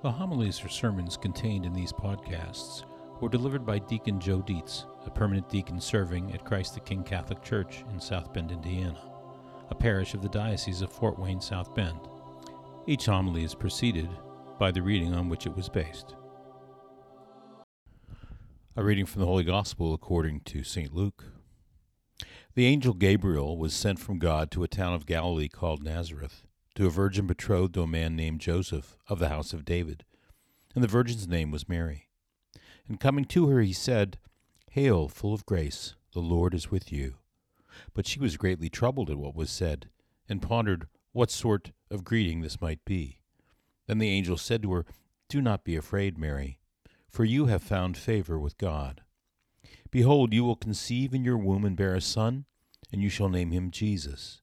The homilies or sermons contained in these podcasts were delivered by Deacon Joe Dietz, a permanent deacon serving at Christ the King Catholic Church in South Bend, Indiana, a parish of the Diocese of Fort Wayne, South Bend. Each homily is preceded by the reading on which it was based. A reading from the Holy Gospel according to St. Luke. The angel Gabriel was sent from God to a town of Galilee called Nazareth to a virgin betrothed to a man named Joseph of the house of David. And the virgin's name was Mary. And coming to her, he said, Hail, full of grace, the Lord is with you. But she was greatly troubled at what was said, and pondered what sort of greeting this might be. Then the angel said to her, Do not be afraid, Mary, for you have found favor with God. Behold, you will conceive in your womb and bear a son, and you shall name him Jesus.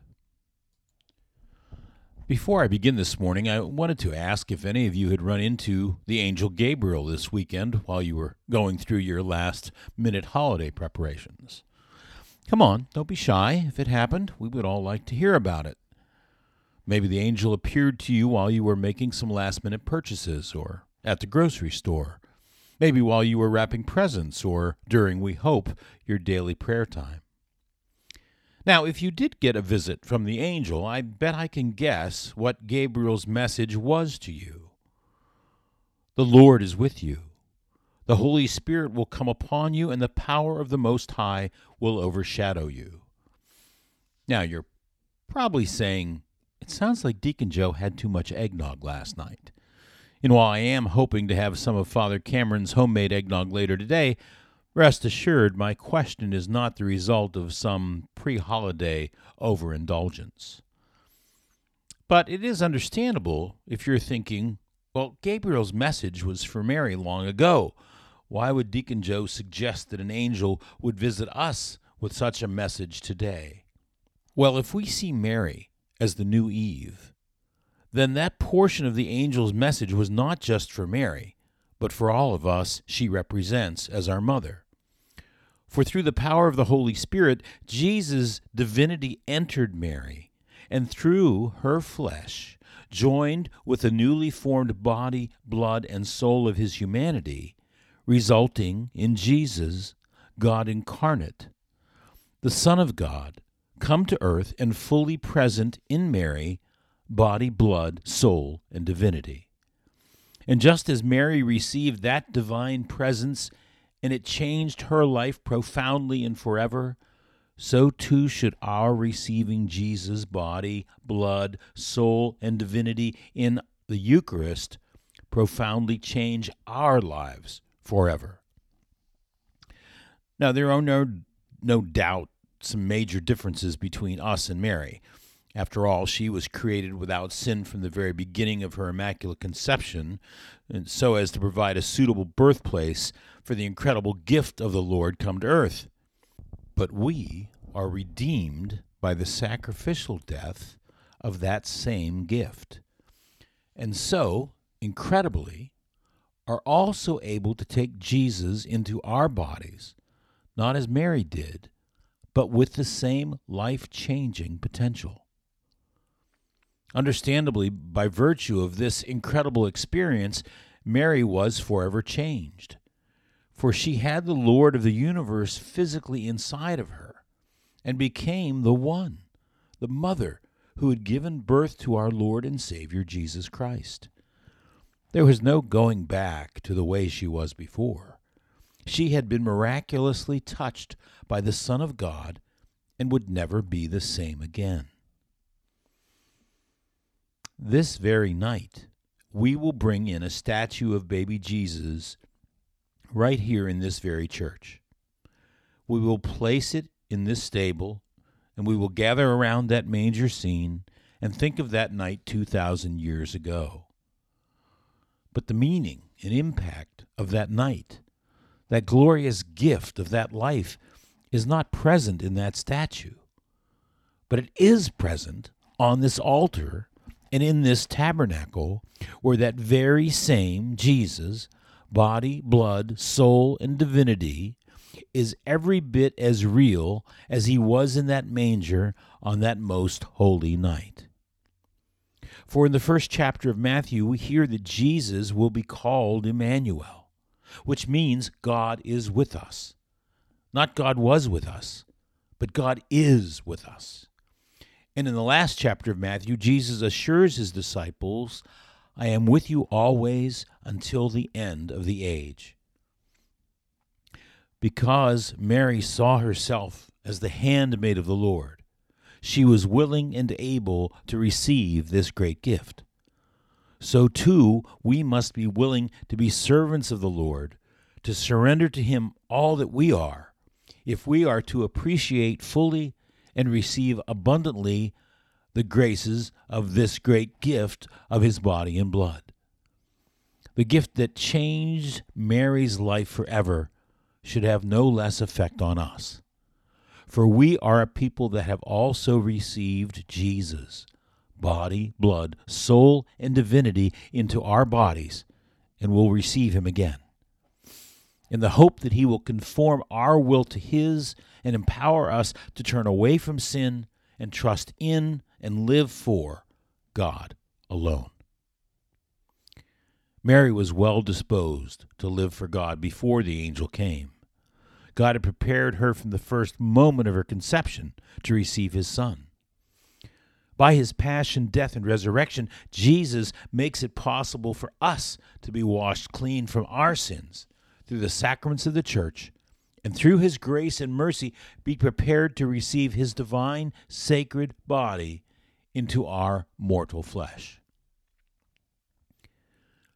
Before I begin this morning, I wanted to ask if any of you had run into the angel Gabriel this weekend while you were going through your last minute holiday preparations. Come on, don't be shy. If it happened, we would all like to hear about it. Maybe the angel appeared to you while you were making some last minute purchases or at the grocery store. Maybe while you were wrapping presents or during, we hope, your daily prayer time. Now, if you did get a visit from the angel, I bet I can guess what Gabriel's message was to you. The Lord is with you. The Holy Spirit will come upon you, and the power of the Most High will overshadow you. Now, you're probably saying, it sounds like Deacon Joe had too much eggnog last night. And while I am hoping to have some of Father Cameron's homemade eggnog later today, Rest assured, my question is not the result of some pre holiday overindulgence. But it is understandable if you're thinking, well, Gabriel's message was for Mary long ago. Why would Deacon Joe suggest that an angel would visit us with such a message today? Well, if we see Mary as the new Eve, then that portion of the angel's message was not just for Mary, but for all of us she represents as our mother. For through the power of the Holy Spirit, Jesus' divinity entered Mary, and through her flesh, joined with the newly formed body, blood, and soul of his humanity, resulting in Jesus, God incarnate, the Son of God, come to earth and fully present in Mary, body, blood, soul, and divinity. And just as Mary received that divine presence and it changed her life profoundly and forever, so too should our receiving Jesus' body, blood, soul, and divinity in the Eucharist profoundly change our lives forever. Now, there are no, no doubt some major differences between us and Mary. After all, she was created without sin from the very beginning of her Immaculate Conception, and so as to provide a suitable birthplace for the incredible gift of the Lord come to earth. But we are redeemed by the sacrificial death of that same gift. And so, incredibly, are also able to take Jesus into our bodies, not as Mary did, but with the same life changing potential. Understandably, by virtue of this incredible experience, Mary was forever changed. For she had the Lord of the universe physically inside of her and became the one, the mother who had given birth to our Lord and Savior Jesus Christ. There was no going back to the way she was before. She had been miraculously touched by the Son of God and would never be the same again. This very night, we will bring in a statue of baby Jesus right here in this very church. We will place it in this stable, and we will gather around that manger scene and think of that night 2,000 years ago. But the meaning and impact of that night, that glorious gift of that life, is not present in that statue. But it is present on this altar and in this tabernacle where that very same Jesus, body, blood, soul, and divinity, is every bit as real as he was in that manger on that most holy night. For in the first chapter of Matthew, we hear that Jesus will be called Emmanuel, which means God is with us. Not God was with us, but God is with us. And in the last chapter of Matthew, Jesus assures his disciples, I am with you always until the end of the age. Because Mary saw herself as the handmaid of the Lord, she was willing and able to receive this great gift. So too, we must be willing to be servants of the Lord, to surrender to Him all that we are, if we are to appreciate fully and receive abundantly the graces of this great gift of His body and blood. The gift that changed Mary's life forever should have no less effect on us. For we are a people that have also received Jesus, body, blood, soul, and divinity into our bodies, and will receive him again. In the hope that he will conform our will to his and empower us to turn away from sin and trust in and live for God alone. Mary was well disposed to live for God before the angel came. God had prepared her from the first moment of her conception to receive his Son. By his passion, death, and resurrection, Jesus makes it possible for us to be washed clean from our sins through the sacraments of the church, and through his grace and mercy be prepared to receive his divine, sacred body into our mortal flesh.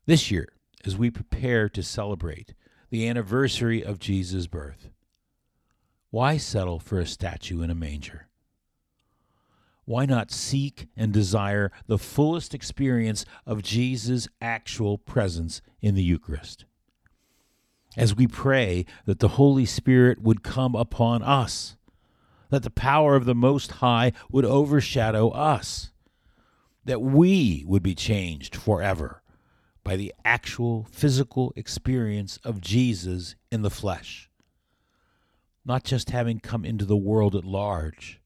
This year, as we prepare to celebrate the anniversary of Jesus' birth. Why settle for a statue in a manger? Why not seek and desire the fullest experience of Jesus' actual presence in the Eucharist? As we pray that the Holy Spirit would come upon us, that the power of the Most High would overshadow us, that we would be changed forever by the actual physical experience of Jesus in the flesh. Not just having come into the world at large,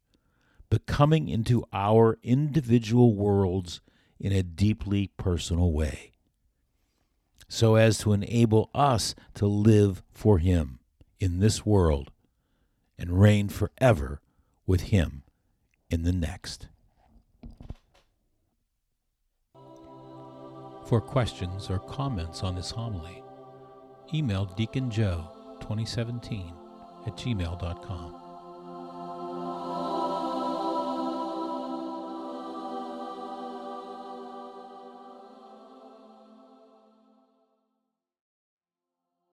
but coming into our individual worlds in a deeply personal way, so as to enable us to live for Him in this world and reign forever with Him in the next. For questions or comments on this homily, email Deacon Joe 2017 at gmail.com.